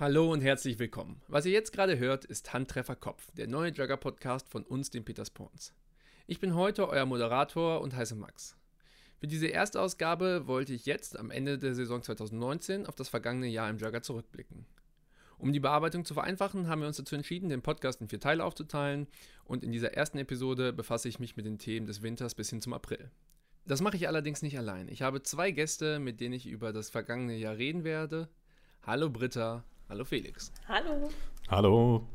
Hallo und herzlich willkommen. Was ihr jetzt gerade hört, ist Handtreffer Kopf, der neue Jugger-Podcast von uns, den Peters Pawns. Ich bin heute euer Moderator und heiße Max. Für diese erste Ausgabe wollte ich jetzt am Ende der Saison 2019 auf das vergangene Jahr im Jugger zurückblicken. Um die Bearbeitung zu vereinfachen, haben wir uns dazu entschieden, den Podcast in vier Teile aufzuteilen und in dieser ersten Episode befasse ich mich mit den Themen des Winters bis hin zum April. Das mache ich allerdings nicht allein. Ich habe zwei Gäste, mit denen ich über das vergangene Jahr reden werde. Hallo Britta, Hallo Felix. Hallo. Hallo.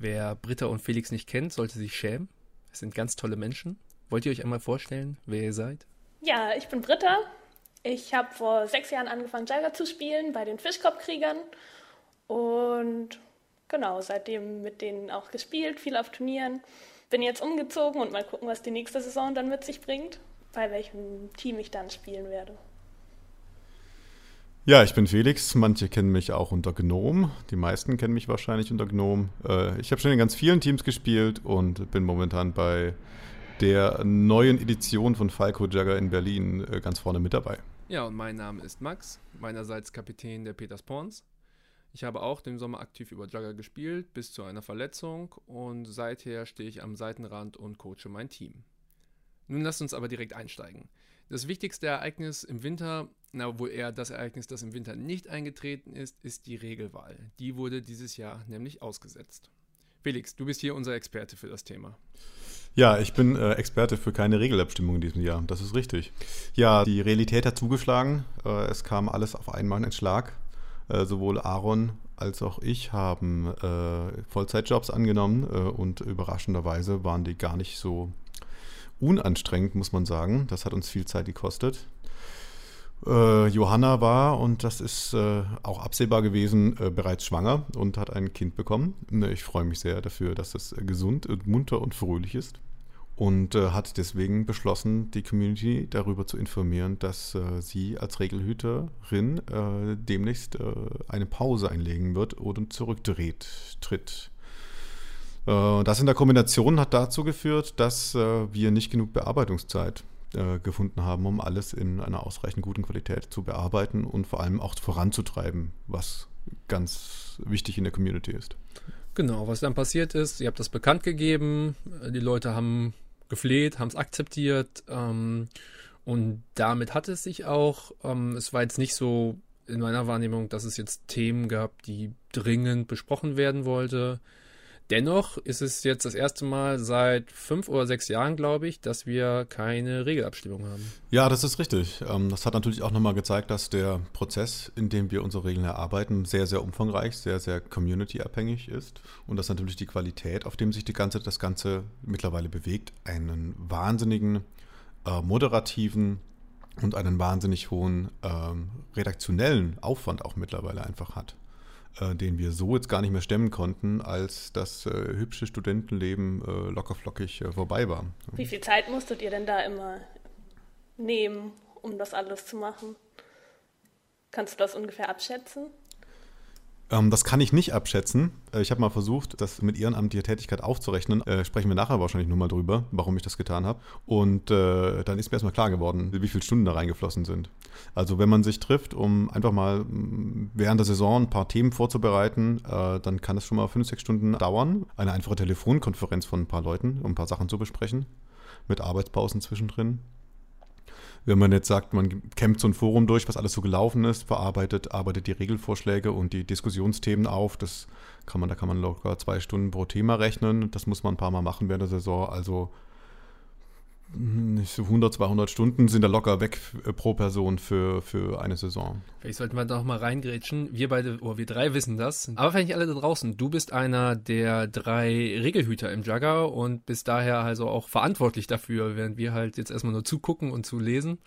Wer Britta und Felix nicht kennt, sollte sich schämen. Es sind ganz tolle Menschen. Wollt ihr euch einmal vorstellen, wer ihr seid? Ja, ich bin Britta. Ich habe vor sechs Jahren angefangen, Jagger zu spielen bei den Fischkopfkriegern. Und genau, seitdem mit denen auch gespielt, viel auf Turnieren. Bin jetzt umgezogen und mal gucken, was die nächste Saison dann mit sich bringt, bei welchem Team ich dann spielen werde. Ja, ich bin Felix. Manche kennen mich auch unter Gnome. Die meisten kennen mich wahrscheinlich unter Gnome. Äh, ich habe schon in ganz vielen Teams gespielt und bin momentan bei der neuen Edition von Falco Jagger in Berlin äh, ganz vorne mit dabei. Ja, und mein Name ist Max, meinerseits Kapitän der Peters Pawns. Ich habe auch den Sommer aktiv über Jagger gespielt, bis zu einer Verletzung und seither stehe ich am Seitenrand und coache mein Team. Nun lasst uns aber direkt einsteigen. Das wichtigste Ereignis im Winter, na wohl eher das Ereignis, das im Winter nicht eingetreten ist, ist die Regelwahl. Die wurde dieses Jahr nämlich ausgesetzt. Felix, du bist hier unser Experte für das Thema. Ja, ich bin äh, Experte für keine Regelabstimmung in diesem Jahr. Das ist richtig. Ja, die Realität hat zugeschlagen. Äh, es kam alles auf einmal in Schlag. Äh, sowohl Aaron als auch ich haben äh, Vollzeitjobs angenommen äh, und überraschenderweise waren die gar nicht so unanstrengend, muss man sagen. Das hat uns viel Zeit gekostet. Äh, Johanna war, und das ist äh, auch absehbar gewesen, äh, bereits schwanger und hat ein Kind bekommen. Ne, ich freue mich sehr dafür, dass es gesund, munter und fröhlich ist. Und äh, hat deswegen beschlossen, die Community darüber zu informieren, dass äh, sie als Regelhüterin äh, demnächst eine Pause einlegen wird oder zurücktritt. Tritt. Äh, das in der Kombination hat dazu geführt, dass äh, wir nicht genug Bearbeitungszeit äh, gefunden haben, um alles in einer ausreichend guten Qualität zu bearbeiten und vor allem auch voranzutreiben, was ganz wichtig in der Community ist. Genau, was dann passiert ist, ihr habt das bekannt gegeben, die Leute haben gefleht, haben es akzeptiert ähm, und damit hat es sich auch, ähm, es war jetzt nicht so in meiner Wahrnehmung, dass es jetzt Themen gab, die dringend besprochen werden wollte. Dennoch ist es jetzt das erste Mal seit fünf oder sechs Jahren, glaube ich, dass wir keine Regelabstimmung haben. Ja, das ist richtig. Ähm, das hat natürlich auch nochmal gezeigt, dass der Prozess, in dem wir unsere Regeln erarbeiten, sehr, sehr umfangreich, sehr, sehr community-abhängig ist. Und dass natürlich die Qualität, auf dem sich die ganze, das Ganze mittlerweile bewegt, einen wahnsinnigen äh, moderativen und einen wahnsinnig hohen ähm, redaktionellen Aufwand auch mittlerweile einfach hat äh, den wir so jetzt gar nicht mehr stemmen konnten, als das äh, hübsche Studentenleben äh, lockerflockig äh, vorbei war. Wie viel Zeit musstet ihr denn da immer nehmen, um das alles zu machen? Kannst du das ungefähr abschätzen? Ähm, das kann ich nicht abschätzen. Äh, ich habe mal versucht, das mit ehrenamtlicher Tätigkeit aufzurechnen. Äh, sprechen wir nachher wahrscheinlich nur mal drüber, warum ich das getan habe. Und äh, dann ist mir erstmal klar geworden, wie viele Stunden da reingeflossen sind. Also wenn man sich trifft, um einfach mal mm, während der Saison ein paar Themen vorzubereiten, äh, dann kann es schon mal fünf, sechs Stunden dauern. Eine einfache Telefonkonferenz von ein paar Leuten, um ein paar Sachen zu besprechen, mit Arbeitspausen zwischendrin wenn man jetzt sagt, man kämpft so ein Forum durch, was alles so gelaufen ist, verarbeitet, arbeitet die Regelvorschläge und die Diskussionsthemen auf, das kann man, da kann man locker zwei Stunden pro Thema rechnen. Das muss man ein paar Mal machen während der Saison. Also nicht so 100, 200 Stunden sind da locker weg äh, pro Person für, für eine Saison. Vielleicht sollten wir doch mal reingrätschen. Wir beide, oder wir drei wissen das. Aber vielleicht nicht alle da draußen. Du bist einer der drei Regelhüter im Jugger und bist daher also auch verantwortlich dafür, während wir halt jetzt erstmal nur zugucken und zu lesen.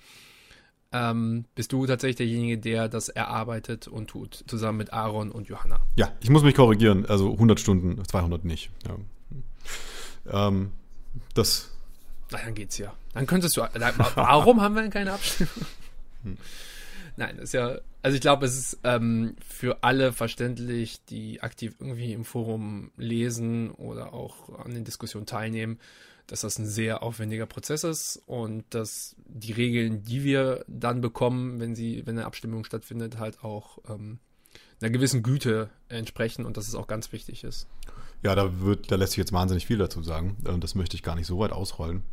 Ähm, bist du tatsächlich derjenige, der das erarbeitet und tut, zusammen mit Aaron und Johanna? Ja, ich muss mich korrigieren. Also 100 Stunden, 200 nicht. Ja. Ähm, das na, dann geht's ja. Dann könntest du. Warum haben wir denn keine Abstimmung? Nein, ist ja. Also ich glaube, es ist ähm, für alle verständlich, die aktiv irgendwie im Forum lesen oder auch an den Diskussionen teilnehmen, dass das ein sehr aufwendiger Prozess ist und dass die Regeln, die wir dann bekommen, wenn sie, wenn eine Abstimmung stattfindet, halt auch ähm, einer gewissen Güte entsprechen und dass es auch ganz wichtig ist. Ja, da, wird, da lässt sich jetzt wahnsinnig viel dazu sagen. Äh, das möchte ich gar nicht so weit ausrollen.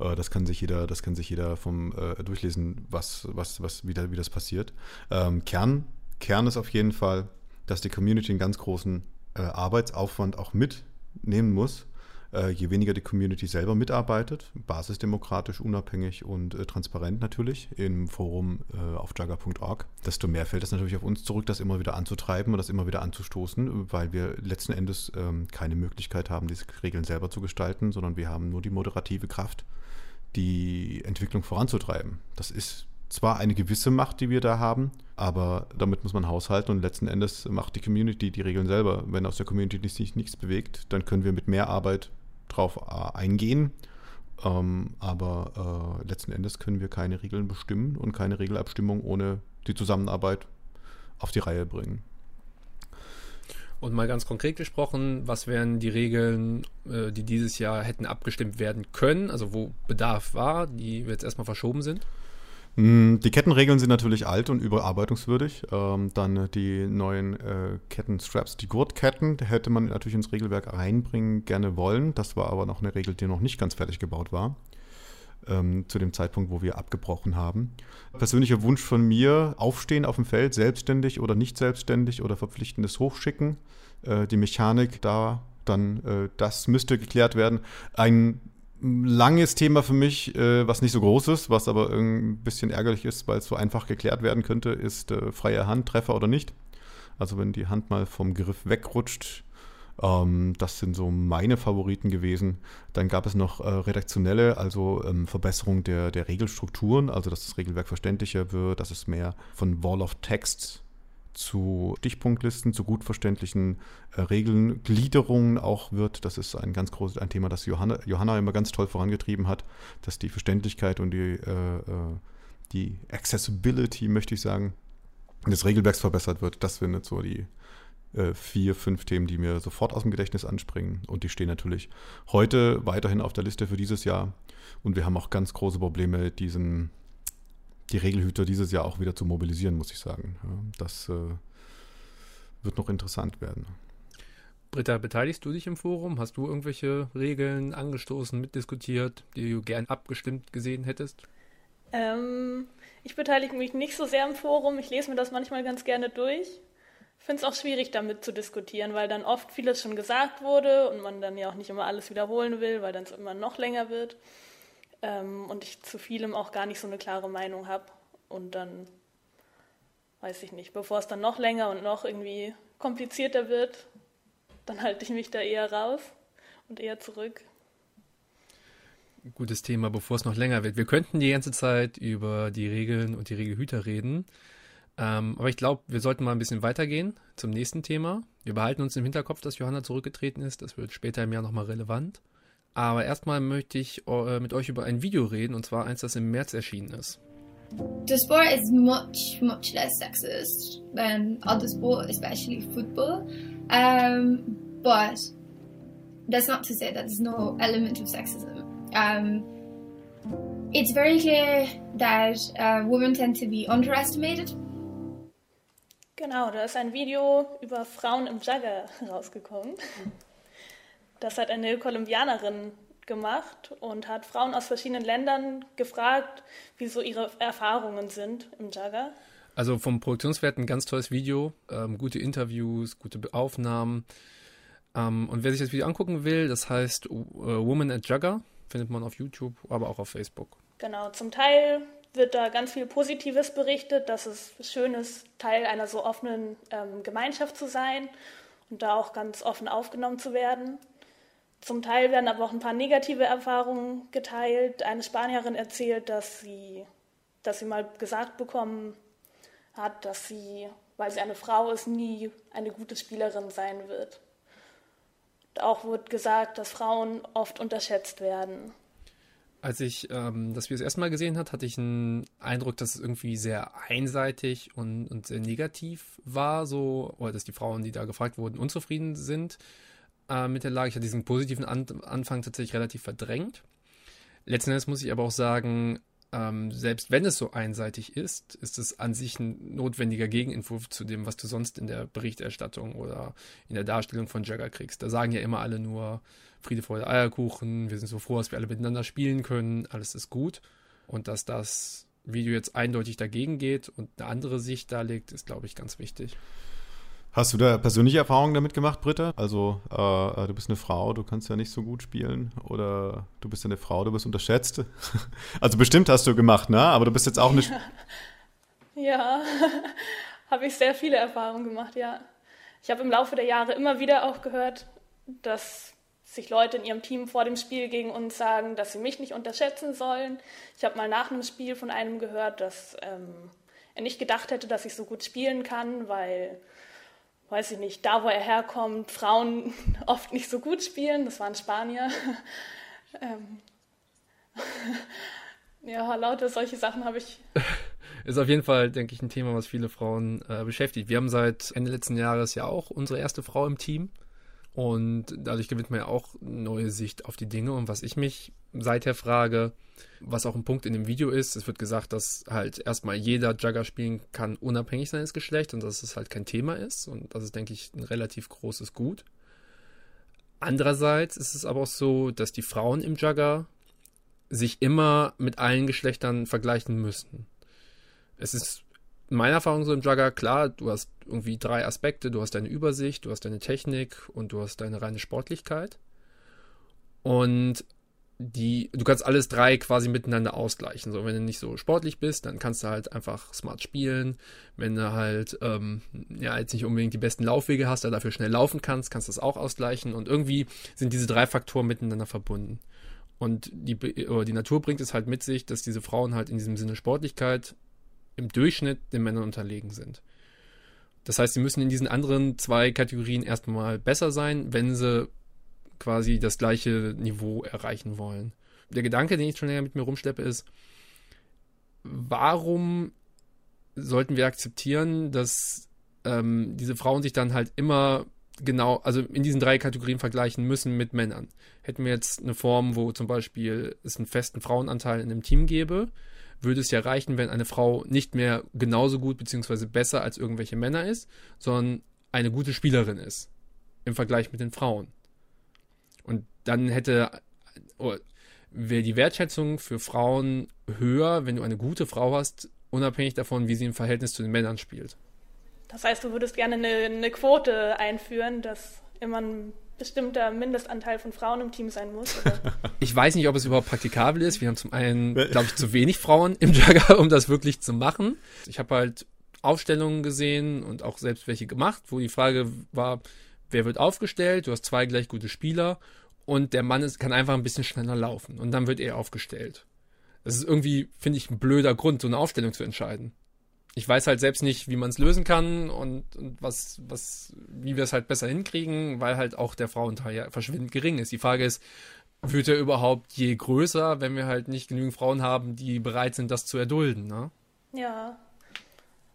Äh, das kann sich jeder, das kann sich jeder vom äh, durchlesen, was, was, was, wie, da, wie das passiert. Ähm, Kern, Kern ist auf jeden Fall, dass die Community einen ganz großen äh, Arbeitsaufwand auch mitnehmen muss äh, je weniger die Community selber mitarbeitet, basisdemokratisch, unabhängig und äh, transparent natürlich im Forum äh, auf jugger.org, desto mehr fällt es natürlich auf uns zurück, das immer wieder anzutreiben und das immer wieder anzustoßen, weil wir letzten Endes ähm, keine Möglichkeit haben, diese Regeln selber zu gestalten, sondern wir haben nur die moderative Kraft, die Entwicklung voranzutreiben. Das ist zwar eine gewisse Macht, die wir da haben, aber damit muss man haushalten und letzten Endes macht die Community die Regeln selber. Wenn aus der Community sich nichts bewegt, dann können wir mit mehr Arbeit drauf äh, eingehen. Ähm, aber äh, letzten Endes können wir keine Regeln bestimmen und keine Regelabstimmung ohne die Zusammenarbeit auf die Reihe bringen. Und mal ganz konkret gesprochen, was wären die Regeln, äh, die dieses Jahr hätten abgestimmt werden können, also wo Bedarf war, die jetzt erstmal verschoben sind? Mm, die Kettenregeln sind natürlich alt und überarbeitungswürdig. Ähm, dann die neuen äh, Kettenstraps, die Gurtketten, hätte man natürlich ins Regelwerk reinbringen gerne wollen. Das war aber noch eine Regel, die noch nicht ganz fertig gebaut war. Ähm, zu dem Zeitpunkt, wo wir abgebrochen haben. Persönlicher Wunsch von mir, aufstehen auf dem Feld, selbstständig oder nicht selbstständig oder verpflichtendes Hochschicken. Äh, die Mechanik da, dann, äh, das müsste geklärt werden. Ein langes Thema für mich, äh, was nicht so groß ist, was aber ein bisschen ärgerlich ist, weil es so einfach geklärt werden könnte, ist äh, freie Hand, Treffer oder nicht. Also wenn die Hand mal vom Griff wegrutscht, ähm, das sind so meine Favoriten gewesen. Dann gab es noch äh, redaktionelle, also ähm, Verbesserung der, der Regelstrukturen, also dass das Regelwerk verständlicher wird, dass es mehr von Wall of Text zu Stichpunktlisten, zu gut verständlichen äh, Regeln, Gliederungen auch wird. Das ist ein ganz großes ein Thema, das Johanna, Johanna immer ganz toll vorangetrieben hat, dass die Verständlichkeit und die, äh, äh, die Accessibility, möchte ich sagen, des Regelwerks verbessert wird. Das sind so die äh, vier, fünf Themen, die mir sofort aus dem Gedächtnis anspringen. Und die stehen natürlich heute weiterhin auf der Liste für dieses Jahr. Und wir haben auch ganz große Probleme, diesen die Regelhüter dieses Jahr auch wieder zu mobilisieren, muss ich sagen. das äh, wird noch interessant werden. Britta, beteiligst du dich im Forum? Hast du irgendwelche Regeln angestoßen, mitdiskutiert, die du gern abgestimmt gesehen hättest? Ähm, ich beteilige mich nicht so sehr im Forum. Ich lese mir das manchmal ganz gerne durch. Ich finde es auch schwierig, damit zu diskutieren, weil dann oft vieles schon gesagt wurde und man dann ja auch nicht immer alles wiederholen will, weil dann es immer noch länger wird ähm, und ich zu vielem auch gar nicht so eine klare Meinung habe. Und dann weiß ich nicht, bevor es dann noch länger und noch irgendwie komplizierter wird, dann halte ich mich da eher raus und eher zurück. Gutes Thema, bevor es noch länger wird. Wir könnten die ganze Zeit über die Regeln und die Regelhüter reden. Ähm, aber ich glaube, wir sollten mal ein bisschen weitergehen zum nächsten Thema. Wir behalten uns im Hinterkopf, dass Johanna zurückgetreten ist. Das wird später im Jahr nochmal relevant. Aber erstmal möchte ich äh, mit euch über ein Video reden, und zwar eins, das im März erschienen ist. The sport is much, much less sexist than other sport, especially football. Um, but that's not to say that there's no element of sexism. Um, it's very clear that uh, women tend to be underestimated. Genau, da ist ein Video über Frauen im Jugger rausgekommen. Das hat eine Kolumbianerin gemacht und hat Frauen aus verschiedenen Ländern gefragt, wie so ihre Erfahrungen sind im Jagger. Also vom Produktionswert ein ganz tolles Video, ähm, gute Interviews, gute Aufnahmen. Ähm, und wer sich das Video angucken will, das heißt uh, Woman at Jugger, findet man auf YouTube, aber auch auf Facebook. Genau, zum Teil wird da ganz viel Positives berichtet, dass es schön ist, Teil einer so offenen ähm, Gemeinschaft zu sein und da auch ganz offen aufgenommen zu werden. Zum Teil werden aber auch ein paar negative Erfahrungen geteilt. Eine Spanierin erzählt, dass sie, dass sie mal gesagt bekommen hat, dass sie, weil sie eine Frau ist, nie eine gute Spielerin sein wird. Und auch wird gesagt, dass Frauen oft unterschätzt werden. Als ich ähm, das Video das erste Mal gesehen habe, hatte ich einen Eindruck, dass es irgendwie sehr einseitig und, und sehr negativ war, so, oder dass die Frauen, die da gefragt wurden, unzufrieden sind äh, mit der Lage. Ich hatte diesen positiven An Anfang tatsächlich relativ verdrängt. Letzten Endes muss ich aber auch sagen, ähm, selbst wenn es so einseitig ist, ist es an sich ein notwendiger Gegenentwurf zu dem, was du sonst in der Berichterstattung oder in der Darstellung von Jagger kriegst. Da sagen ja immer alle nur Friede, Freude, Eierkuchen, wir sind so froh, dass wir alle miteinander spielen können, alles ist gut. Und dass das Video jetzt eindeutig dagegen geht und eine andere Sicht darlegt, ist, glaube ich, ganz wichtig. Hast du da persönliche Erfahrungen damit gemacht, Britta? Also, äh, du bist eine Frau, du kannst ja nicht so gut spielen. Oder du bist ja eine Frau, du bist unterschätzt. also, bestimmt hast du gemacht, ne? Aber du bist jetzt auch nicht. Ja, habe ich sehr viele Erfahrungen gemacht, ja. Ich habe im Laufe der Jahre immer wieder auch gehört, dass sich Leute in ihrem Team vor dem Spiel gegen uns sagen, dass sie mich nicht unterschätzen sollen. Ich habe mal nach einem Spiel von einem gehört, dass ähm, er nicht gedacht hätte, dass ich so gut spielen kann, weil weiß ich nicht, da wo er herkommt, Frauen oft nicht so gut spielen. Das waren Spanier. ähm. ja, lauter solche Sachen habe ich. Ist auf jeden Fall, denke ich, ein Thema, was viele Frauen äh, beschäftigt. Wir haben seit Ende letzten Jahres ja auch unsere erste Frau im Team. Und dadurch gewinnt man ja auch neue Sicht auf die Dinge. Und was ich mich seither frage, was auch ein Punkt in dem Video ist, es wird gesagt, dass halt erstmal jeder Jugger spielen kann, unabhängig seines Geschlechts und dass es halt kein Thema ist. Und das ist, denke ich, ein relativ großes Gut. Andererseits ist es aber auch so, dass die Frauen im Jugger sich immer mit allen Geschlechtern vergleichen müssen. Es ist in meiner Erfahrung so im Jugger, klar, du hast irgendwie drei Aspekte. Du hast deine Übersicht, du hast deine Technik und du hast deine reine Sportlichkeit. Und die, du kannst alles drei quasi miteinander ausgleichen. So, wenn du nicht so sportlich bist, dann kannst du halt einfach smart spielen. Wenn du halt, ähm, ja, jetzt nicht unbedingt die besten Laufwege hast, aber dafür schnell laufen kannst, kannst du das auch ausgleichen. Und irgendwie sind diese drei Faktoren miteinander verbunden. Und die, die Natur bringt es halt mit sich, dass diese Frauen halt in diesem Sinne Sportlichkeit im Durchschnitt den Männern unterlegen sind. Das heißt, sie müssen in diesen anderen zwei Kategorien erstmal besser sein, wenn sie quasi das gleiche Niveau erreichen wollen. Der Gedanke, den ich schon länger mit mir rumschleppe, ist, warum sollten wir akzeptieren, dass ähm, diese Frauen sich dann halt immer genau, also in diesen drei Kategorien vergleichen müssen mit Männern. Hätten wir jetzt eine Form, wo zum Beispiel es einen festen Frauenanteil in einem Team gäbe, würde es ja reichen, wenn eine Frau nicht mehr genauso gut bzw. besser als irgendwelche Männer ist, sondern eine gute Spielerin ist im Vergleich mit den Frauen. Und dann hätte oh, wäre die Wertschätzung für Frauen höher, wenn du eine gute Frau hast, unabhängig davon, wie sie im Verhältnis zu den Männern spielt. Das heißt, du würdest gerne eine, eine Quote einführen, dass immer ein bestimmter Mindestanteil von Frauen im Team sein muss? Oder? Ich weiß nicht, ob es überhaupt praktikabel ist. Wir haben zum einen, glaube ich, zu wenig Frauen im Jugger, um das wirklich zu machen. Ich habe halt Aufstellungen gesehen und auch selbst welche gemacht, wo die Frage war, wer wird aufgestellt? Du hast zwei gleich gute Spieler und der Mann ist, kann einfach ein bisschen schneller laufen und dann wird er aufgestellt. Das ist irgendwie, finde ich, ein blöder Grund, so eine Aufstellung zu entscheiden ich weiß halt selbst nicht, wie man es lösen kann und, und, was, was, wie wir es halt besser hinkriegen, weil halt auch der Frauenteil ja verschwindend gering ist. Die Frage ist, wird er überhaupt je größer, wenn wir halt nicht genügend Frauen haben, die bereit sind, das zu erdulden, ne? Ja.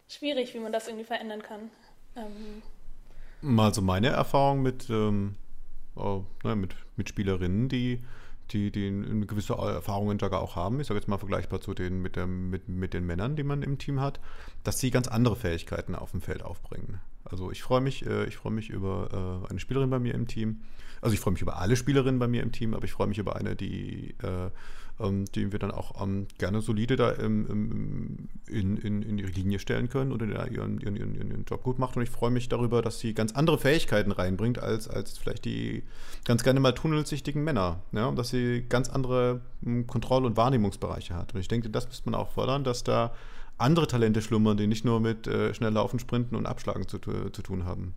Schwierig, wie man das irgendwie verändern kann. Ähm. Mal so meine Erfahrung mit, ähm, oh, ne, mit, mit Spielerinnen, die die, die eine gewisse Erfahrung in Jugger auch haben, ich sage jetzt mal vergleichbar zu den mit, der, mit, mit den Männern, die man im Team hat, dass sie ganz andere Fähigkeiten auf dem Feld aufbringen. Also ich freue mich, äh, ich freue mich über äh, eine Spielerin bei mir im Team. Also ich freue mich über alle Spielerinnen bei mir im Team, aber ich freue mich über eine, die äh, ähm, den wir dann auch ähm, gerne solide da ähm, in, in, in ihre Linie stellen können und ihren, ihren, ihren, ihren Job gut macht. Und ich freue mich darüber, dass sie ganz andere Fähigkeiten reinbringt, als, als vielleicht die ganz gerne mal tunnelsichtigen Männer. Ja? Und dass sie ganz andere hm, Kontroll- und Wahrnehmungsbereiche hat. Und ich denke, das müsste man auch fördern, dass da andere Talente schlummern, die nicht nur mit äh, schnell laufen, sprinten und abschlagen zu, zu tun haben.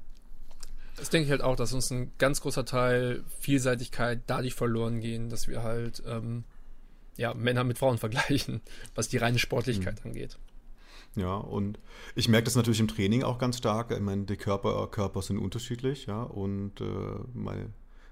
Das denke ich halt auch, dass uns ein ganz großer Teil Vielseitigkeit dadurch verloren gehen, dass wir halt ähm, ja, Männer mit Frauen vergleichen, was die reine Sportlichkeit mhm. angeht. Ja, und ich merke das natürlich im Training auch ganz stark. Ich meine, die Körper, Körper sind unterschiedlich, ja, und äh, meine,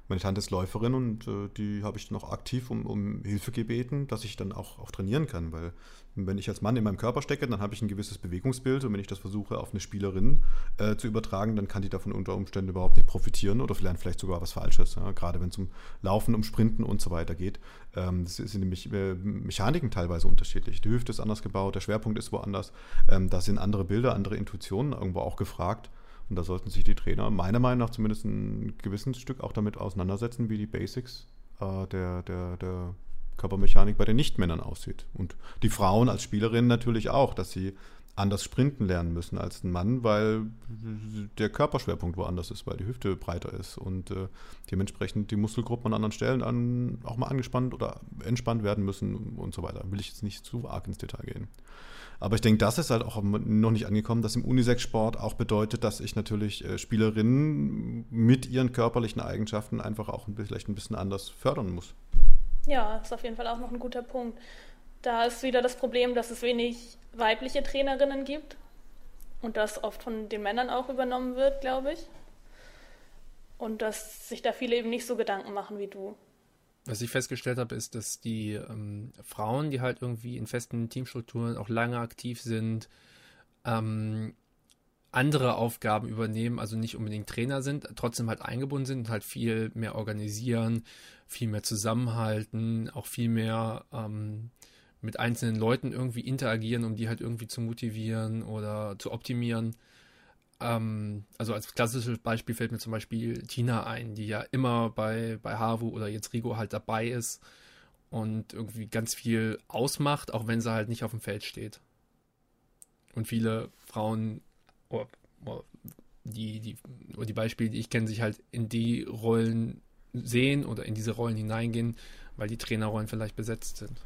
Meine Tante ist Läuferin und äh, die habe ich dann auch aktiv um, um Hilfe gebeten, dass ich dann auch, auch trainieren kann, weil wenn ich als Mann in meinem Körper stecke, dann habe ich ein gewisses Bewegungsbild und wenn ich das versuche auf eine Spielerin äh, zu übertragen, dann kann die davon unter Umständen überhaupt nicht profitieren oder vielleicht, vielleicht sogar was Falsches, ja? gerade wenn es um Laufen, um Sprinten und so weiter geht. Ähm, das sind nämlich äh, Mechaniken teilweise unterschiedlich. Die Hüfte ist anders gebaut, der Schwerpunkt ist woanders. Ähm, da sind andere Bilder, andere Intuitionen irgendwo auch gefragt. Und da sollten sich die Trainer meiner Meinung nach zumindest ein gewisses Stück auch damit auseinandersetzen, wie die Basics äh, der, der, der Körpermechanik bei den Nichtmännern aussieht. Und die Frauen als Spielerinnen natürlich auch, dass sie anders sprinten lernen müssen als ein Mann, weil der Körperschwerpunkt woanders ist, weil die Hüfte breiter ist und äh, dementsprechend die Muskelgruppen an anderen Stellen an, auch mal angespannt oder entspannt werden müssen und so weiter. Will ich jetzt nicht zu arg ins Detail gehen. Aber ich denke, das ist halt auch noch nicht angekommen, dass im Unisex-Sport auch bedeutet, dass ich natürlich äh, Spielerinnen mit ihren körperlichen Eigenschaften einfach auch vielleicht ein bisschen anders fördern muss. Ja, ist auf jeden Fall auch noch ein guter Punkt. Da ist wieder das Problem, dass es wenig weibliche Trainerinnen gibt und das oft von den Männern auch übernommen wird, glaube ich. Und dass sich da viele eben nicht so Gedanken machen wie du. Was ich festgestellt habe, ist, dass die ähm, Frauen, die halt irgendwie in festen Teamstrukturen auch lange aktiv sind, ähm, andere Aufgaben übernehmen, also nicht unbedingt Trainer sind, trotzdem halt eingebunden sind und halt viel mehr organisieren, viel mehr zusammenhalten, auch viel mehr ähm, mit einzelnen Leuten irgendwie interagieren, um die halt irgendwie zu motivieren oder zu optimieren. Ähm, also als klassisches Beispiel fällt mir zum Beispiel Tina ein, die ja immer bei, bei Havu oder jetzt Rigo halt dabei ist und irgendwie ganz viel ausmacht, auch wenn sie halt nicht auf dem Feld steht. Und viele Frauen, oh, oh, die, die, oder die Beispiele, die ich kenne, sich halt in die Rollen sehen oder in diese Rollen hineingehen, weil die Trainerrollen vielleicht besetzt sind.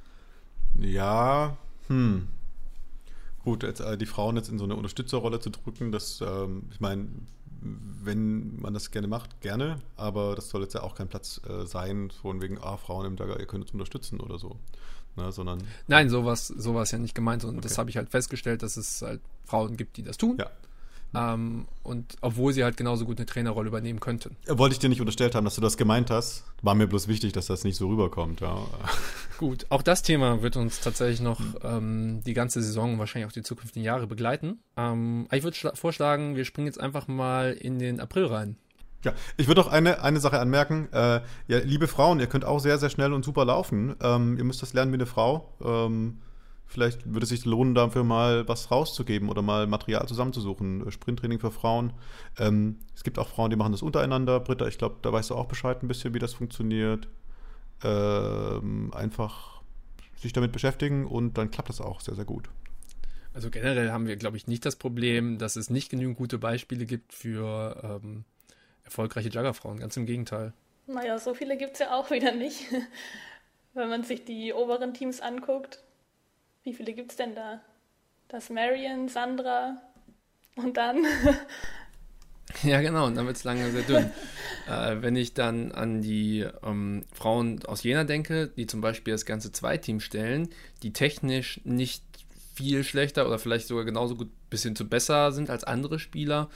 Ja, hm. Gut, jetzt, äh, die Frauen jetzt in so eine Unterstützerrolle zu drücken, das, ähm, ich meine, wenn man das gerne macht, gerne, aber das soll jetzt ja auch kein Platz äh, sein, von wegen, ah, Frauen im Dagger, ihr könnt uns unterstützen oder so. Ne, sondern Nein, sowas, sowas ja nicht gemeint, sondern okay. das habe ich halt festgestellt, dass es halt Frauen gibt, die das tun. Ja. Ähm, und obwohl sie halt genauso gut eine Trainerrolle übernehmen könnten. Wollte ich dir nicht unterstellt haben, dass du das gemeint hast. War mir bloß wichtig, dass das nicht so rüberkommt. Ja. Gut, auch das Thema wird uns tatsächlich noch ähm, die ganze Saison und wahrscheinlich auch die zukünftigen Jahre begleiten. Ähm, ich würde vorschlagen, wir springen jetzt einfach mal in den April rein. Ja, ich würde auch eine, eine Sache anmerken. Äh, ja, liebe Frauen, ihr könnt auch sehr, sehr schnell und super laufen. Ähm, ihr müsst das lernen wie eine Frau. Ähm, Vielleicht würde es sich lohnen, dafür mal was rauszugeben oder mal Material zusammenzusuchen. Sprinttraining für Frauen. Ähm, es gibt auch Frauen, die machen das untereinander. Britta, ich glaube, da weißt du auch Bescheid ein bisschen, wie das funktioniert. Ähm, einfach sich damit beschäftigen und dann klappt das auch sehr, sehr gut. Also generell haben wir, glaube ich, nicht das Problem, dass es nicht genügend gute Beispiele gibt für ähm, erfolgreiche Juggerfrauen. Ganz im Gegenteil. Naja, so viele gibt es ja auch wieder nicht. Wenn man sich die oberen Teams anguckt, wie viele gibt es denn da? Das Marion, Sandra und dann. ja, genau, und dann wird es lange sehr dünn. äh, wenn ich dann an die ähm, Frauen aus Jena denke, die zum Beispiel das ganze Zweiteam stellen, die technisch nicht viel schlechter oder vielleicht sogar genauso gut bis hin zu besser sind als andere Spieler,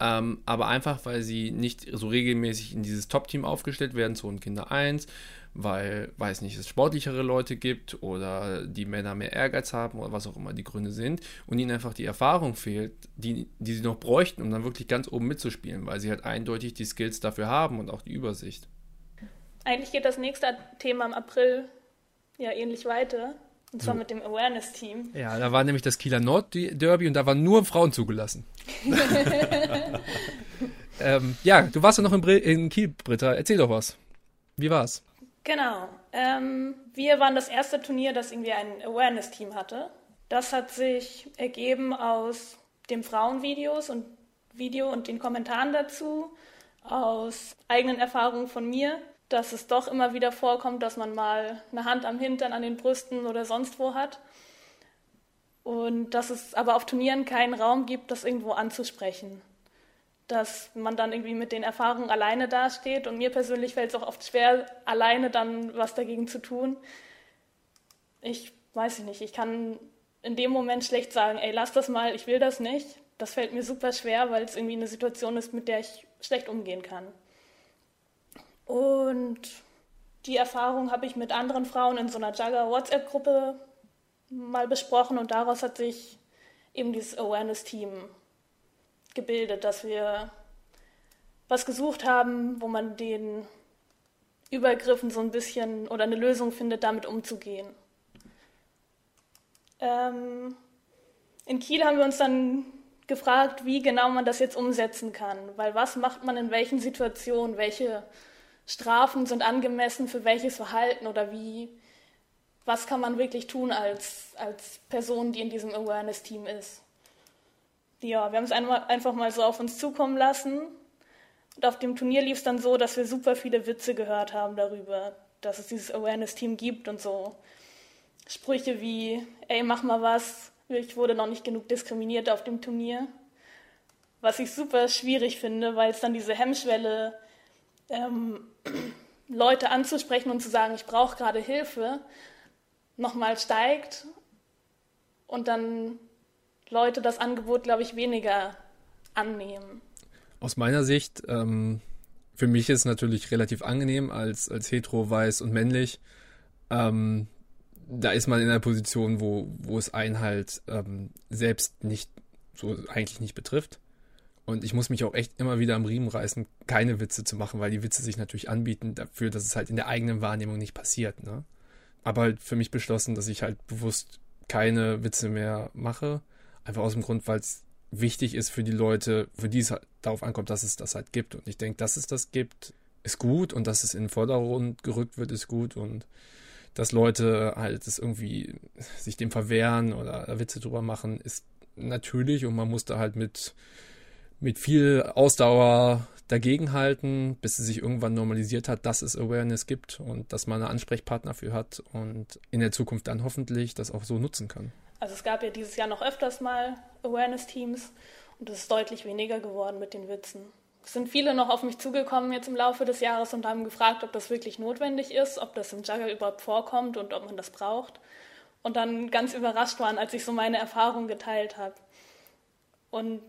ähm, aber einfach, weil sie nicht so regelmäßig in dieses Top-Team aufgestellt werden, so ein Kinder 1, weil, weiß nicht, es sportlichere Leute gibt oder die Männer mehr Ehrgeiz haben oder was auch immer die Gründe sind und ihnen einfach die Erfahrung fehlt, die, die sie noch bräuchten, um dann wirklich ganz oben mitzuspielen, weil sie halt eindeutig die Skills dafür haben und auch die Übersicht. Eigentlich geht das nächste Thema im April ja ähnlich weiter. Und zwar so. mit dem Awareness-Team. Ja, da war nämlich das Kieler Nord-Derby und da waren nur Frauen zugelassen. ähm, ja, du warst ja noch in, in Kiel, Britta. Erzähl doch was. Wie war's? Genau. Ähm, wir waren das erste Turnier, das irgendwie ein Awareness-Team hatte. Das hat sich ergeben aus den Frauenvideos und Video und den Kommentaren dazu, aus eigenen Erfahrungen von mir, dass es doch immer wieder vorkommt, dass man mal eine Hand am Hintern, an den Brüsten oder sonst wo hat. Und dass es aber auf Turnieren keinen Raum gibt, das irgendwo anzusprechen dass man dann irgendwie mit den Erfahrungen alleine dasteht. Und mir persönlich fällt es auch oft schwer, alleine dann was dagegen zu tun. Ich weiß nicht, ich kann in dem Moment schlecht sagen, ey, lass das mal, ich will das nicht. Das fällt mir super schwer, weil es irgendwie eine Situation ist, mit der ich schlecht umgehen kann. Und die Erfahrung habe ich mit anderen Frauen in so einer Jagger-WhatsApp-Gruppe mal besprochen und daraus hat sich eben dieses Awareness-Team gebildet, dass wir was gesucht haben, wo man den Übergriffen so ein bisschen oder eine Lösung findet, damit umzugehen. Ähm, in Kiel haben wir uns dann gefragt, wie genau man das jetzt umsetzen kann, weil was macht man in welchen Situationen, welche Strafen sind angemessen für welches Verhalten oder wie, was kann man wirklich tun als, als Person, die in diesem Awareness-Team ist. Ja, wir haben es einfach mal so auf uns zukommen lassen. Und auf dem Turnier lief es dann so, dass wir super viele Witze gehört haben darüber, dass es dieses Awareness-Team gibt und so. Sprüche wie, ey, mach mal was, ich wurde noch nicht genug diskriminiert auf dem Turnier. Was ich super schwierig finde, weil es dann diese Hemmschwelle, ähm, Leute anzusprechen und zu sagen, ich brauche gerade Hilfe, nochmal steigt. Und dann Leute das Angebot, glaube ich, weniger annehmen. Aus meiner Sicht, ähm, für mich ist es natürlich relativ angenehm als, als hetero, weiß und männlich. Ähm, da ist man in einer Position, wo, wo es einen halt ähm, selbst nicht so eigentlich nicht betrifft. Und ich muss mich auch echt immer wieder am Riemen reißen, keine Witze zu machen, weil die Witze sich natürlich anbieten dafür, dass es halt in der eigenen Wahrnehmung nicht passiert. Ne? Aber halt für mich beschlossen, dass ich halt bewusst keine Witze mehr mache. Einfach aus dem Grund, weil es wichtig ist für die Leute, für die es halt darauf ankommt, dass es das halt gibt. Und ich denke, dass es das gibt, ist gut und dass es in den Vordergrund gerückt wird, ist gut und dass Leute halt es irgendwie sich dem verwehren oder Witze drüber machen, ist natürlich und man muss da halt mit, mit viel Ausdauer dagegenhalten, bis es sich irgendwann normalisiert hat, dass es Awareness gibt und dass man einen Ansprechpartner für hat und in der Zukunft dann hoffentlich das auch so nutzen kann. Also es gab ja dieses Jahr noch öfters mal Awareness-Teams und es ist deutlich weniger geworden mit den Witzen. Es sind viele noch auf mich zugekommen jetzt im Laufe des Jahres und haben gefragt, ob das wirklich notwendig ist, ob das im Jugger überhaupt vorkommt und ob man das braucht. Und dann ganz überrascht waren, als ich so meine Erfahrung geteilt habe. Und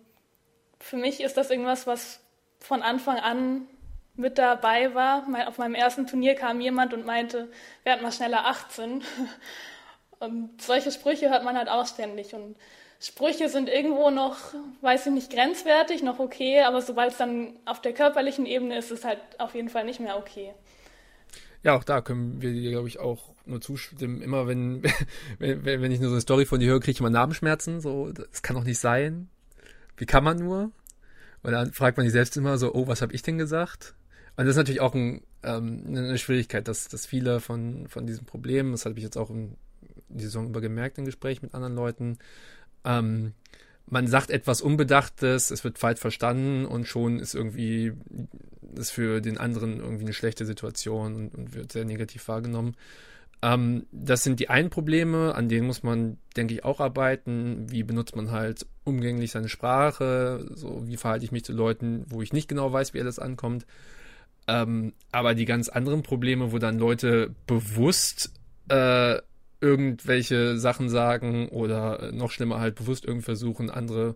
für mich ist das irgendwas, was von Anfang an mit dabei war. Auf meinem ersten Turnier kam jemand und meinte, werd mal schneller 18. Und solche Sprüche hört man halt auch ständig. Und Sprüche sind irgendwo noch, weiß ich nicht, grenzwertig, noch okay, aber sobald es dann auf der körperlichen Ebene ist, ist es halt auf jeden Fall nicht mehr okay. Ja, auch da können wir dir, glaube ich, auch nur zustimmen. Immer wenn, wenn, wenn ich nur so eine Story von dir höre, kriege ich immer Narbenschmerzen. So, das kann doch nicht sein. Wie kann man nur? Und dann fragt man sich selbst immer so, oh, was habe ich denn gesagt? Und das ist natürlich auch ein, ähm, eine Schwierigkeit, dass, dass viele von, von diesen Problemen, das habe ich jetzt auch in die Saison über gemerkt in Gesprächen mit anderen Leuten, ähm, man sagt etwas Unbedachtes, es wird falsch verstanden und schon ist irgendwie das für den anderen irgendwie eine schlechte Situation und, und wird sehr negativ wahrgenommen. Ähm, das sind die einen Probleme, an denen muss man, denke ich, auch arbeiten. Wie benutzt man halt umgänglich seine Sprache? So, wie verhalte ich mich zu Leuten, wo ich nicht genau weiß, wie alles ankommt? Ähm, aber die ganz anderen Probleme, wo dann Leute bewusst äh, irgendwelche Sachen sagen oder noch schlimmer halt bewusst irgendwie versuchen, andere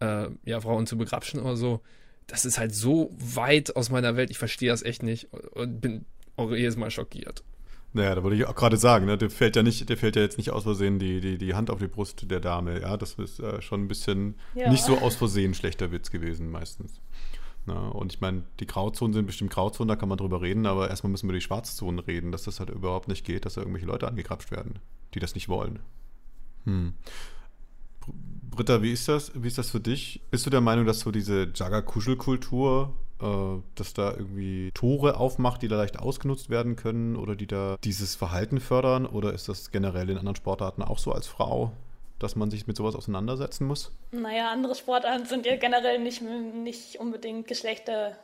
äh, ja, Frauen zu begrapschen oder so. Das ist halt so weit aus meiner Welt, ich verstehe das echt nicht und bin auch jedes Mal schockiert. Naja, da wollte ich auch gerade sagen, ne, der fällt ja nicht, der fällt ja jetzt nicht aus Versehen die, die, die Hand auf die Brust der Dame, ja. Das ist äh, schon ein bisschen ja. nicht so aus Versehen schlechter Witz gewesen meistens. Ne? und ich meine, die Grauzonen sind bestimmt Grauzonen, da kann man drüber reden, aber erstmal müssen wir über die Schwarzzonen reden, dass das halt überhaupt nicht geht, dass da irgendwelche Leute angekrapscht werden, die das nicht wollen. Hm. Britta, wie ist das? Wie ist das für dich? Bist du der Meinung, dass so diese Jagger-Kuschelkultur, äh, dass da irgendwie Tore aufmacht, die da leicht ausgenutzt werden können oder die da dieses Verhalten fördern? Oder ist das generell in anderen Sportarten auch so als Frau? Dass man sich mit sowas auseinandersetzen muss? Naja, andere Sportarten sind ja generell nicht, nicht unbedingt Geschlechter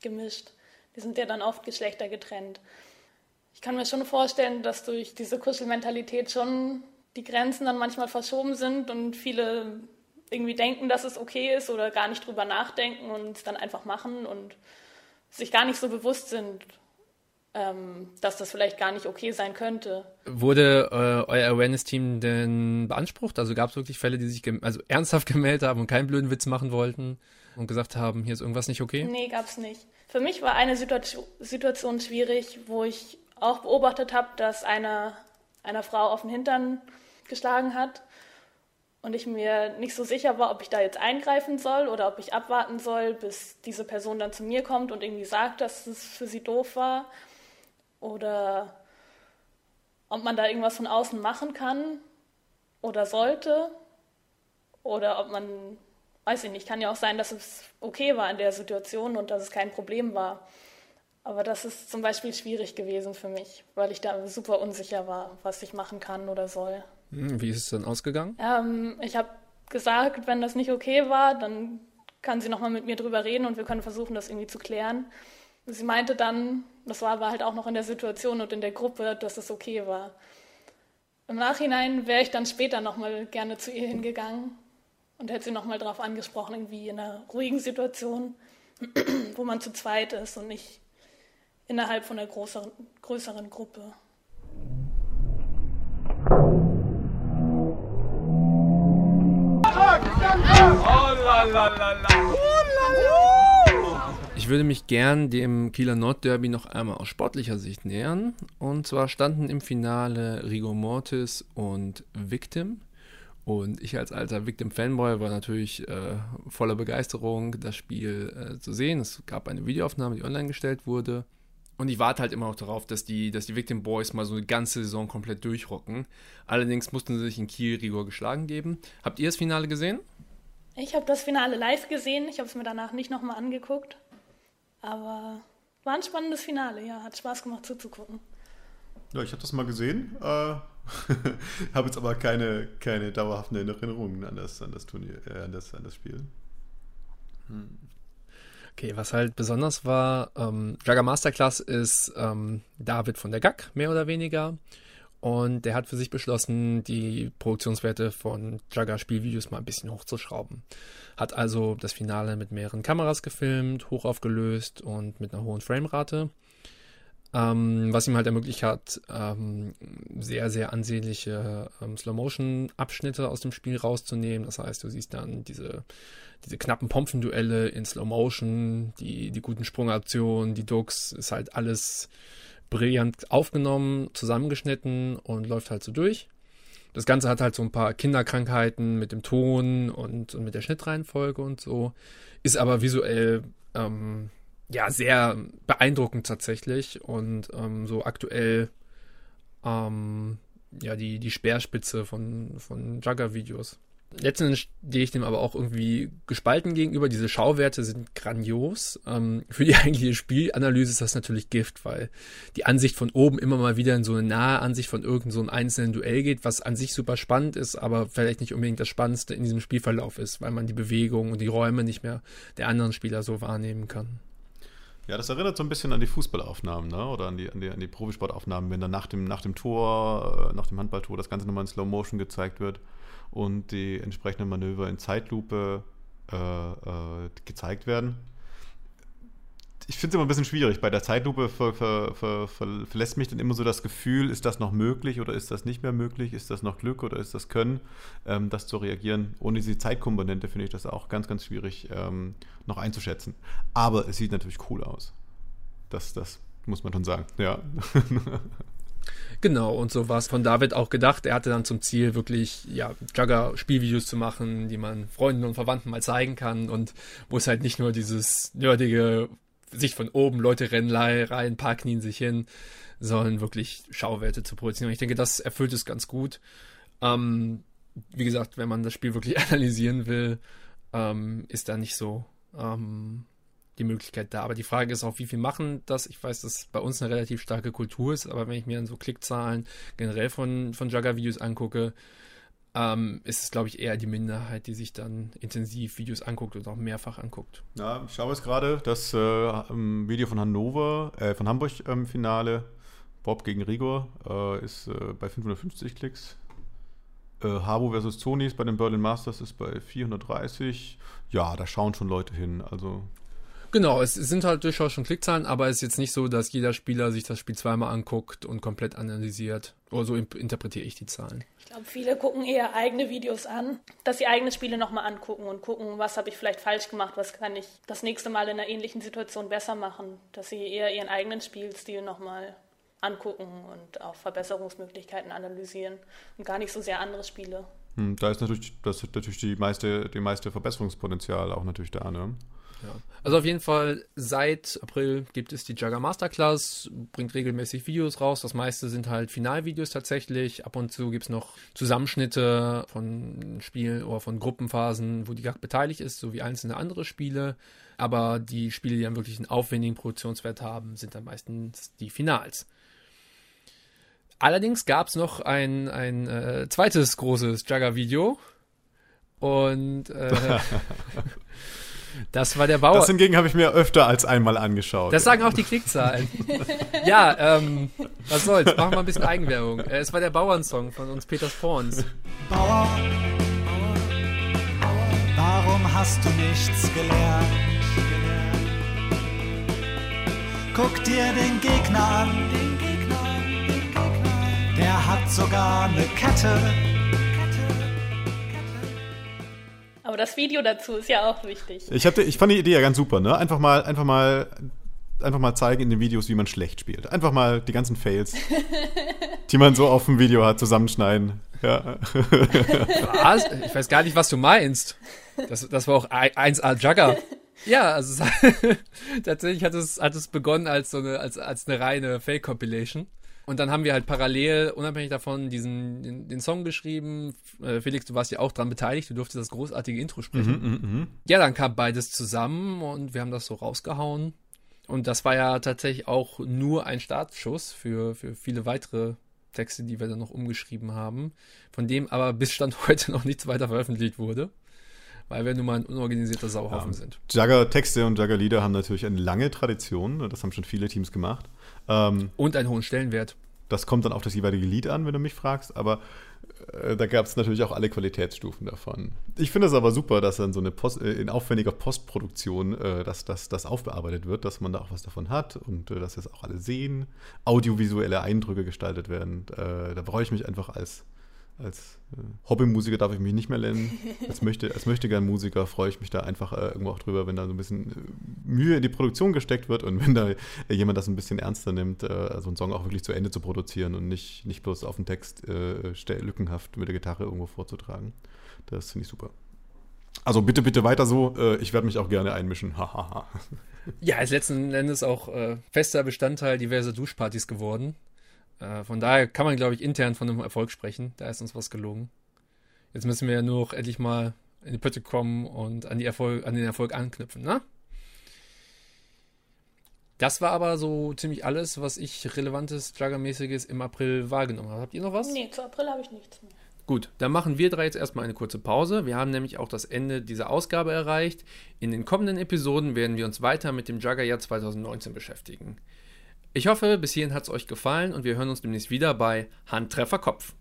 gemischt. Die sind ja dann oft Geschlechter getrennt. Ich kann mir schon vorstellen, dass durch diese Kuschelmentalität schon die Grenzen dann manchmal verschoben sind und viele irgendwie denken, dass es okay ist oder gar nicht drüber nachdenken und es dann einfach machen und sich gar nicht so bewusst sind, ähm, dass das vielleicht gar nicht okay sein könnte. Wurde äh, euer Awareness-Team denn beansprucht? Also gab es wirklich Fälle, die sich also ernsthaft gemeldet haben und keinen blöden Witz machen wollten? und gesagt haben, hier ist irgendwas nicht okay? Nee, gab's nicht. Für mich war eine Situation, Situation schwierig, wo ich auch beobachtet habe, dass eine, einer Frau auf den Hintern geschlagen hat und ich mir nicht so sicher war, ob ich da jetzt eingreifen soll oder ob ich abwarten soll, bis diese Person dann zu mir kommt und irgendwie sagt, dass es für sie doof war oder ob man da irgendwas von außen machen kann oder sollte oder ob man, weiß ich nicht, kann ja auch sein, dass es okay war in der Situation und dass es kein Problem war. Aber das ist zum Beispiel schwierig gewesen für mich, weil ich da super unsicher war, was ich machen kann oder soll. Hm, wie ist es dann ausgegangen? Ähm, ich habe gesagt, wenn das nicht okay war, dann kann sie nochmal mit mir drüber reden und wir können versuchen, das irgendwie zu klären. Sie meinte dann, das war aber halt auch noch in der Situation und in der Gruppe, dass es okay war. Im Nachhinein wäre ich dann später nochmal gerne zu ihr hingegangen und hätte sie nochmal darauf angesprochen, irgendwie in einer ruhigen Situation, wo man zu zweit ist und nicht innerhalb von einer größeren, größeren Gruppe. Ich würde mich gern dem Kieler Nordderby noch einmal aus sportlicher Sicht nähern. Und zwar standen im Finale Rigor Mortis und Victim. Und ich als alter Victim-Fanboy war natürlich äh, voller Begeisterung, das Spiel äh, zu sehen. Es gab eine Videoaufnahme, die online gestellt wurde. Und ich warte halt immer noch darauf, dass die, dass die Victim Boys mal so eine ganze Saison komplett durchrocken. Allerdings mussten sie sich in Kiel Rigor geschlagen geben. Habt ihr das Finale gesehen? Ich habe das Finale live gesehen. Ich habe es mir danach nicht nochmal angeguckt. Aber war ein spannendes Finale, ja. Hat Spaß gemacht zuzugucken. Ja, ich habe das mal gesehen. Äh, habe jetzt aber keine, keine dauerhaften Erinnerungen an das, an das Turnier, äh, an, das, an das Spiel. Hm. Okay, was halt besonders war, ähm, Jagger Masterclass ist ähm, David von der GAG, mehr oder weniger. Und der hat für sich beschlossen, die Produktionswerte von Jagger Spielvideos mal ein bisschen hochzuschrauben. Hat also das Finale mit mehreren Kameras gefilmt, hoch aufgelöst und mit einer hohen Framerate. Ähm, was ihm halt ermöglicht hat, ähm, sehr, sehr ansehnliche ähm, Slow-Motion-Abschnitte aus dem Spiel rauszunehmen. Das heißt, du siehst dann diese, diese knappen Pompenduelle in Slow-Motion, die, die guten Sprungaktionen, die Ducks, ist halt alles brillant aufgenommen, zusammengeschnitten und läuft halt so durch. Das Ganze hat halt so ein paar Kinderkrankheiten mit dem Ton und, und mit der Schnittreihenfolge und so. Ist aber visuell ähm, ja sehr beeindruckend tatsächlich und ähm, so aktuell ähm, ja die, die Speerspitze von, von Jugger-Videos. Letztendlich stehe ich dem aber auch irgendwie gespalten gegenüber. Diese Schauwerte sind grandios. Ähm, für die eigentliche Spielanalyse ist das natürlich Gift, weil die Ansicht von oben immer mal wieder in so eine nahe Ansicht von irgendeinem so einzelnen Duell geht, was an sich super spannend ist, aber vielleicht nicht unbedingt das Spannendste in diesem Spielverlauf ist, weil man die Bewegung und die Räume nicht mehr der anderen Spieler so wahrnehmen kann. Ja, das erinnert so ein bisschen an die Fußballaufnahmen, ne? Oder an die, an die, an die Profisportaufnahmen, wenn dann nach dem, nach dem Tor, äh, nach dem Handballtor das Ganze nochmal in Slow Motion gezeigt wird und die entsprechenden Manöver in Zeitlupe äh, äh, gezeigt werden. Ich finde es immer ein bisschen schwierig. Bei der Zeitlupe ver, ver, ver, verlässt mich dann immer so das Gefühl, ist das noch möglich oder ist das nicht mehr möglich? Ist das noch Glück oder ist das Können, ähm, das zu reagieren? Ohne diese Zeitkomponente finde ich das auch ganz, ganz schwierig ähm, noch einzuschätzen. Aber es sieht natürlich cool aus. Das, das muss man schon sagen, ja. Genau, und so war es von David auch gedacht. Er hatte dann zum Ziel, wirklich, ja, Jugger-Spielvideos zu machen, die man Freunden und Verwandten mal zeigen kann und wo es halt nicht nur dieses nerdige Sicht von oben, Leute rennen rein, ein paar knien sich hin, sondern wirklich Schauwerte zu produzieren. Ich denke, das erfüllt es ganz gut. Ähm, wie gesagt, wenn man das Spiel wirklich analysieren will, ähm, ist da nicht so ähm, die Möglichkeit da. Aber die Frage ist auch, wie viel machen das? Ich weiß, dass bei uns eine relativ starke Kultur ist, aber wenn ich mir dann so Klickzahlen generell von, von Jugger-Videos angucke, ähm, ist es, glaube ich, eher die Minderheit, die sich dann intensiv Videos anguckt und auch mehrfach anguckt. Ja, ich schaue es gerade, das äh, Video von Hannover, äh, von Hamburg im ähm, Finale, Bob gegen Rigor, äh, ist äh, bei 550 Klicks. Äh, Habo versus Zonis bei den Berlin Masters ist bei 430. Ja, da schauen schon Leute hin. Also Genau, es sind halt durchaus schon Klickzahlen, aber es ist jetzt nicht so, dass jeder Spieler sich das Spiel zweimal anguckt und komplett analysiert. Oder so interpretiere ich die Zahlen. Ich glaube, viele gucken eher eigene Videos an, dass sie eigene Spiele nochmal angucken und gucken, was habe ich vielleicht falsch gemacht, was kann ich das nächste Mal in einer ähnlichen Situation besser machen. Dass sie eher ihren eigenen Spielstil nochmal angucken und auch Verbesserungsmöglichkeiten analysieren und gar nicht so sehr andere Spiele. Hm, da ist natürlich, das ist natürlich die meiste, die meiste Verbesserungspotenzial auch natürlich da, ne? Ja. Also auf jeden Fall seit April gibt es die Jugger Masterclass, bringt regelmäßig Videos raus. Das meiste sind halt Finalvideos tatsächlich. Ab und zu gibt es noch Zusammenschnitte von Spielen oder von Gruppenphasen, wo die GAG beteiligt ist, sowie einzelne andere Spiele. Aber die Spiele, die dann wirklich einen aufwendigen Produktionswert haben, sind dann meistens die Finals. Allerdings gab es noch ein, ein äh, zweites großes Jugger-Video. Und äh, Das war der Bauer. Das hingegen habe ich mir öfter als einmal angeschaut. Das sagen auch die Klickzahlen. ja, ähm, was soll's, machen wir ein bisschen Eigenwerbung. Äh, es war der Bauernsong von uns Peters Porns. Bauer, warum hast du nichts gelernt? Guck dir den Gegner an, der hat sogar eine Kette. Aber das Video dazu ist ja auch wichtig. Ich, hatte, ich fand die Idee ja ganz super, ne? Einfach mal, einfach mal, einfach mal zeigen in den Videos, wie man schlecht spielt. Einfach mal die ganzen Fails, die man so auf dem Video hat, zusammenschneiden. Ja. Was? Ich weiß gar nicht, was du meinst. Das, das war auch 1A Jugger. Ja, also tatsächlich hat es, hat es begonnen als so eine, als, als eine reine Fake-Compilation. Und dann haben wir halt parallel, unabhängig davon, diesen, den, den Song geschrieben. Äh, Felix, du warst ja auch dran beteiligt, du durftest das großartige Intro sprechen. Mhm, mh, mh. Ja, dann kam beides zusammen und wir haben das so rausgehauen. Und das war ja tatsächlich auch nur ein Startschuss für, für viele weitere Texte, die wir dann noch umgeschrieben haben, von dem aber bis Stand heute noch nichts weiter veröffentlicht wurde weil wir nun mal ein unorganisierter Sauhaufen ja. sind. Jagger-Texte und Jagger-Lieder haben natürlich eine lange Tradition, das haben schon viele Teams gemacht. Ähm, und einen hohen Stellenwert. Das kommt dann auf das jeweilige Lied an, wenn du mich fragst, aber äh, da gab es natürlich auch alle Qualitätsstufen davon. Ich finde es aber super, dass dann so eine Post, äh, in aufwendiger Postproduktion, äh, dass, dass das aufbearbeitet wird, dass man da auch was davon hat und äh, dass das auch alle sehen, audiovisuelle Eindrücke gestaltet werden. Äh, da brauche ich mich einfach als als äh, Hobbymusiker darf ich mich nicht mehr nennen. Als, möchte, als möchte gern Musiker freue ich mich da einfach äh, irgendwo auch drüber, wenn da so ein bisschen äh, Mühe in die Produktion gesteckt wird und wenn da äh, jemand das ein bisschen ernster nimmt, äh, so einen Song auch wirklich zu Ende zu produzieren und nicht, nicht bloß auf den Text äh, lückenhaft mit der Gitarre irgendwo vorzutragen. Das finde ich super. Also bitte, bitte weiter so. ich werde mich auch gerne einmischen. ja, ist letzten Endes auch fester Bestandteil diverser Duschpartys geworden. Äh, von daher kann man, glaube ich, intern von einem Erfolg sprechen. Da ist uns was gelungen. Jetzt müssen wir ja nur noch endlich mal in die Pötte kommen und an, die Erfolg, an den Erfolg anknüpfen, ne? Das war aber so ziemlich alles, was ich relevantes, Jugger-mäßiges im April wahrgenommen habe. Habt ihr noch was? Nee, zu April habe ich nichts mehr. Gut, dann machen wir drei jetzt erstmal eine kurze Pause. Wir haben nämlich auch das Ende dieser Ausgabe erreicht. In den kommenden Episoden werden wir uns weiter mit dem Jugger-Jahr 2019 beschäftigen. Ich hoffe, bis hierhin hat es euch gefallen und wir hören uns demnächst wieder bei Handtreffer Kopf.